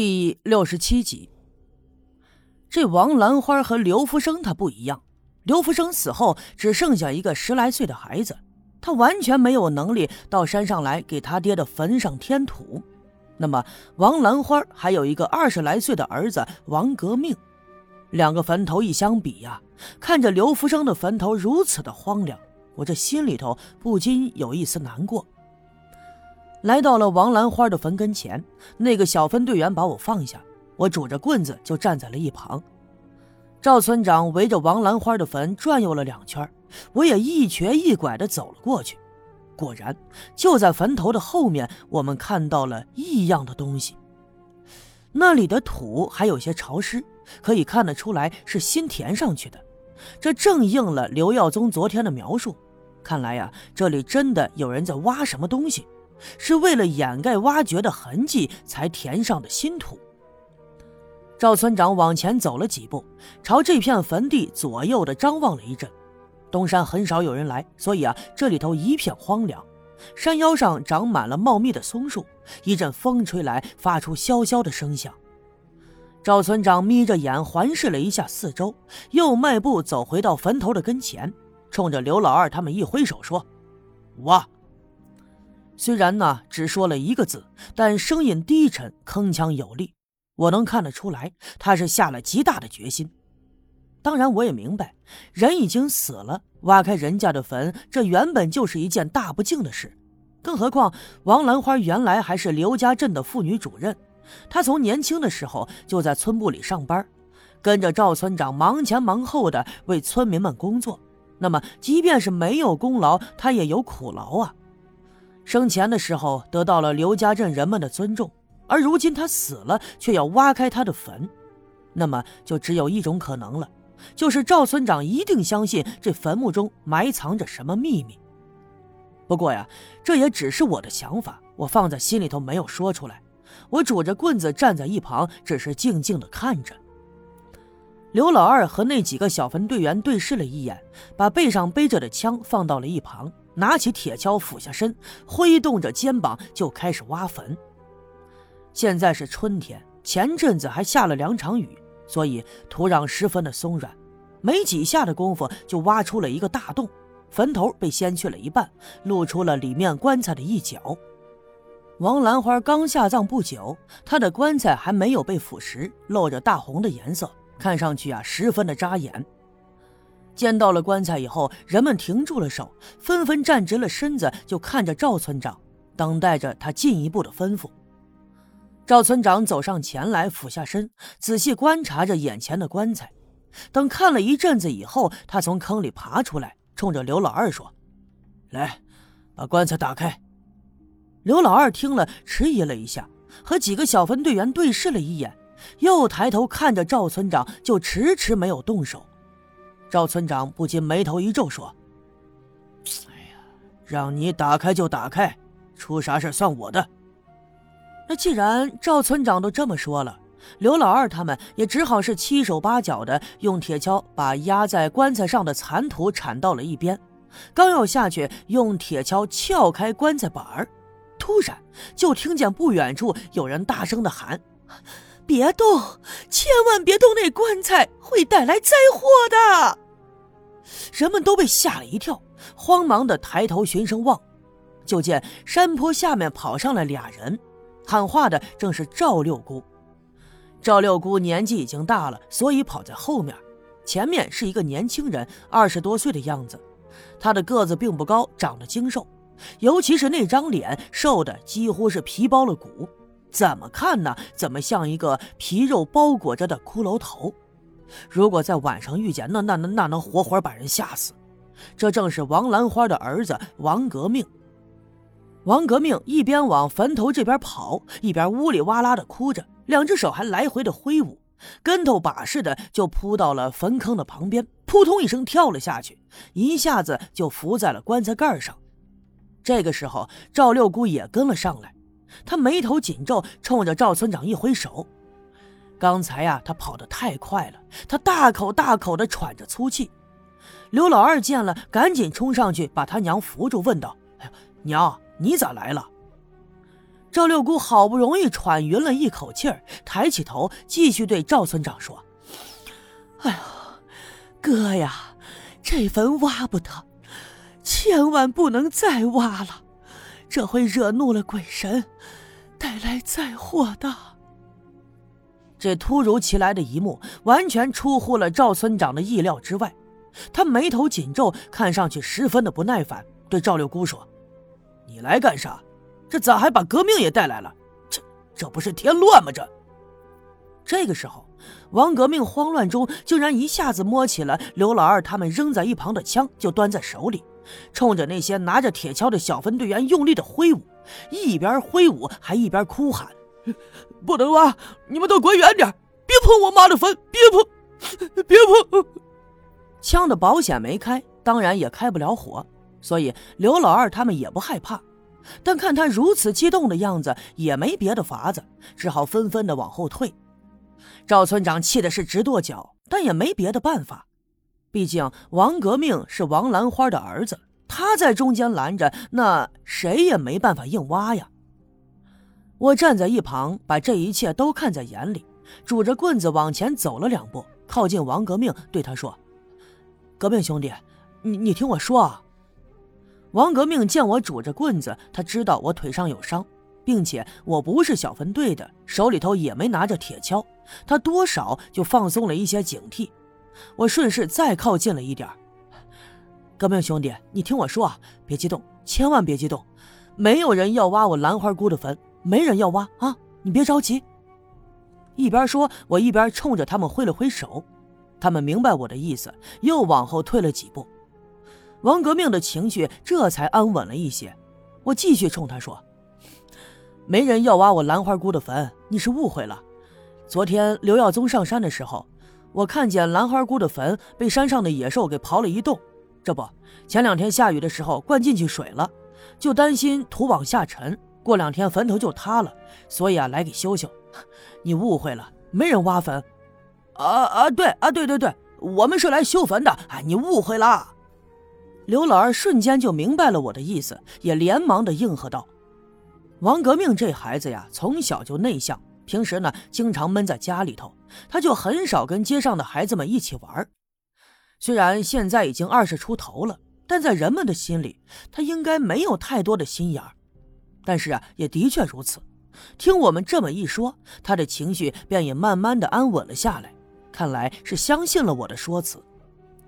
第六十七集，这王兰花和刘福生他不一样。刘福生死后只剩下一个十来岁的孩子，他完全没有能力到山上来给他爹的坟上添土。那么王兰花还有一个二十来岁的儿子王革命，两个坟头一相比呀，看着刘福生的坟头如此的荒凉，我这心里头不禁有一丝难过。来到了王兰花的坟跟前，那个小分队员把我放下，我拄着棍子就站在了一旁。赵村长围着王兰花的坟转悠了两圈，我也一瘸一拐地走了过去。果然，就在坟头的后面，我们看到了异样的东西。那里的土还有些潮湿，可以看得出来是新填上去的。这正应了刘耀宗昨天的描述。看来呀，这里真的有人在挖什么东西。是为了掩盖挖掘的痕迹才填上的新土。赵村长往前走了几步，朝这片坟地左右的张望了一阵。东山很少有人来，所以啊，这里头一片荒凉。山腰上长满了茂密的松树，一阵风吹来，发出萧萧的声响。赵村长眯着眼环视了一下四周，又迈步走回到坟头的跟前，冲着刘老二他们一挥手说：“挖。”虽然呢只说了一个字，但声音低沉、铿锵有力，我能看得出来他是下了极大的决心。当然，我也明白，人已经死了，挖开人家的坟，这原本就是一件大不敬的事。更何况，王兰花原来还是刘家镇的妇女主任，她从年轻的时候就在村部里上班，跟着赵村长忙前忙后的为村民们工作。那么，即便是没有功劳，她也有苦劳啊。生前的时候得到了刘家镇人们的尊重，而如今他死了，却要挖开他的坟，那么就只有一种可能了，就是赵村长一定相信这坟墓中埋藏着什么秘密。不过呀，这也只是我的想法，我放在心里头没有说出来。我拄着棍子站在一旁，只是静静的看着。刘老二和那几个小分队员对视了一眼，把背上背着的枪放到了一旁。拿起铁锹，俯下身，挥动着肩膀就开始挖坟。现在是春天，前阵子还下了两场雨，所以土壤十分的松软。没几下的功夫，就挖出了一个大洞，坟头被掀去了一半，露出了里面棺材的一角。王兰花刚下葬不久，她的棺材还没有被腐蚀，露着大红的颜色，看上去啊十分的扎眼。见到了棺材以后，人们停住了手，纷纷站直了身子，就看着赵村长，等待着他进一步的吩咐。赵村长走上前来，俯下身，仔细观察着眼前的棺材。等看了一阵子以后，他从坑里爬出来，冲着刘老二说：“来，把棺材打开。”刘老二听了，迟疑了一下，和几个小分队员对视了一眼，又抬头看着赵村长，就迟迟没有动手。赵村长不禁眉头一皱，说：“哎呀，让你打开就打开，出啥事算我的。”那既然赵村长都这么说了，刘老二他们也只好是七手八脚的用铁锹把压在棺材上的残土铲到了一边。刚要下去用铁锹撬开棺材板儿，突然就听见不远处有人大声的喊。别动，千万别动！那棺材。会带来灾祸的。人们都被吓了一跳，慌忙的抬头循声望，就见山坡下面跑上来俩人，喊话的正是赵六姑。赵六姑年纪已经大了，所以跑在后面，前面是一个年轻人，二十多岁的样子。他的个子并不高，长得精瘦，尤其是那张脸，瘦的几乎是皮包了骨。怎么看呢？怎么像一个皮肉包裹着的骷髅头？如果在晚上遇见，那那那那能活活把人吓死。这正是王兰花的儿子王革命。王革命一边往坟头这边跑，一边呜里哇啦的哭着，两只手还来回的挥舞，跟头把式的就扑到了坟坑的旁边，扑通一声跳了下去，一下子就伏在了棺材盖上。这个时候，赵六姑也跟了上来。他眉头紧皱，冲着赵村长一挥手。刚才呀，他跑得太快了，他大口大口地喘着粗气。刘老二见了，赶紧冲上去把他娘扶住，问道：“哎娘，你咋来了？”赵六姑好不容易喘匀了一口气儿，抬起头，继续对赵村长说：“哎呀，哥呀，这坟挖不得，千万不能再挖了，这会惹怒了鬼神，带来灾祸的。”这突如其来的一幕，完全出乎了赵村长的意料之外。他眉头紧皱，看上去十分的不耐烦，对赵六姑说：“你来干啥？”这咋还把革命也带来了？这这不是添乱吗？这这个时候，王革命慌乱中竟然一下子摸起了刘老二他们扔在一旁的枪，就端在手里，冲着那些拿着铁锹的小分队员用力的挥舞，一边挥舞还一边哭喊：“不能挖！你们都滚远点，别碰我妈的坟！别碰，别碰！”枪的保险没开，当然也开不了火，所以刘老二他们也不害怕。但看他如此激动的样子，也没别的法子，只好纷纷的往后退。赵村长气的是直跺脚，但也没别的办法。毕竟王革命是王兰花的儿子，他在中间拦着，那谁也没办法硬挖呀。我站在一旁，把这一切都看在眼里，拄着棍子往前走了两步，靠近王革命，对他说：“革命兄弟，你你听我说啊。”王革命见我拄着棍子，他知道我腿上有伤，并且我不是小分队的，手里头也没拿着铁锹，他多少就放松了一些警惕。我顺势再靠近了一点。革命兄弟，你听我说啊，别激动，千万别激动，没有人要挖我兰花姑的坟，没人要挖啊，你别着急。一边说，我一边冲着他们挥了挥手，他们明白我的意思，又往后退了几步。王革命的情绪这才安稳了一些。我继续冲他说：“没人要挖我兰花姑的坟，你是误会了。昨天刘耀宗上山的时候，我看见兰花姑的坟被山上的野兽给刨了一洞。这不，前两天下雨的时候灌进去水了，就担心土往下沉，过两天坟头就塌了，所以啊来给修修。你误会了，没人挖坟。啊啊，对啊，对对对，我们是来修坟的。啊，你误会了。”刘老二瞬间就明白了我的意思，也连忙的应和道：“王革命这孩子呀，从小就内向，平时呢经常闷在家里头，他就很少跟街上的孩子们一起玩。虽然现在已经二十出头了，但在人们的心里，他应该没有太多的心眼儿。但是啊，也的确如此。听我们这么一说，他的情绪便也慢慢的安稳了下来，看来是相信了我的说辞。”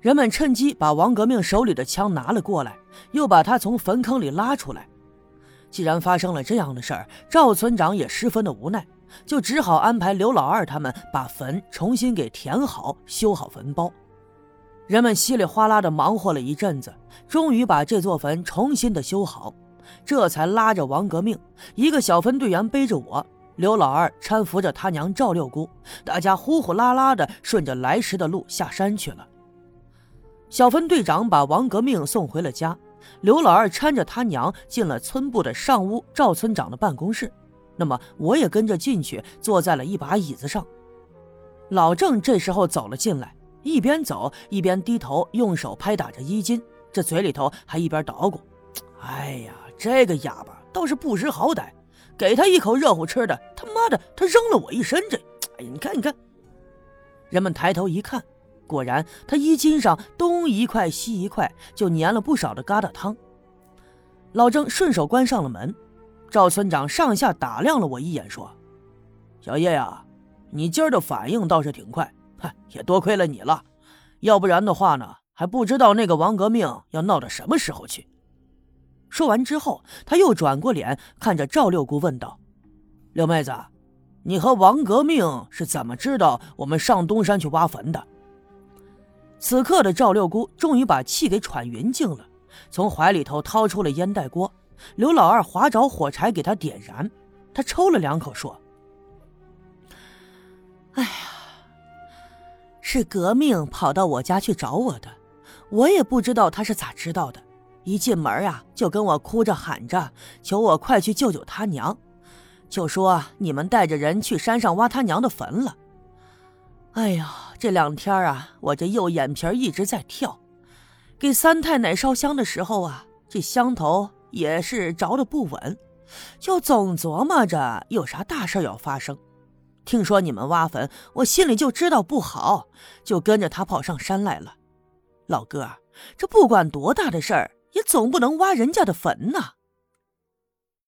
人们趁机把王革命手里的枪拿了过来，又把他从坟坑里拉出来。既然发生了这样的事儿，赵村长也十分的无奈，就只好安排刘老二他们把坟重新给填好、修好坟包。人们稀里哗啦的忙活了一阵子，终于把这座坟重新的修好，这才拉着王革命一个小分队员背着我，刘老二搀扶着他娘赵六姑，大家呼呼啦啦的顺着来时的路下山去了。小分队长把王革命送回了家，刘老二搀着他娘进了村部的上屋赵村长的办公室。那么我也跟着进去，坐在了一把椅子上。老郑这时候走了进来，一边走一边低头用手拍打着衣襟，这嘴里头还一边捣鼓：“哎呀，这个哑巴倒是不识好歹，给他一口热乎吃的，他妈的他扔了我一身。这，哎呀，你看你看。”人们抬头一看。果然，他衣襟上东一块西一块，就粘了不少的疙瘩汤。老郑顺手关上了门。赵村长上下打量了我一眼，说：“小叶呀，你今儿的反应倒是挺快，嗨，也多亏了你了。要不然的话呢，还不知道那个王革命要闹到什么时候去。”说完之后，他又转过脸看着赵六姑问道：“六妹子，你和王革命是怎么知道我们上东山去挖坟的？”此刻的赵六姑终于把气给喘匀净了，从怀里头掏出了烟袋锅，刘老二划着火柴给他点燃，他抽了两口说：“哎呀，是革命跑到我家去找我的，我也不知道他是咋知道的，一进门啊就跟我哭着喊着，求我快去救救他娘，就说你们带着人去山上挖他娘的坟了。”哎呀，这两天啊，我这右眼皮一直在跳，给三太奶烧香的时候啊，这香头也是着的不稳，就总琢磨着有啥大事要发生。听说你们挖坟，我心里就知道不好，就跟着他跑上山来了。老哥，这不管多大的事儿，也总不能挖人家的坟呐。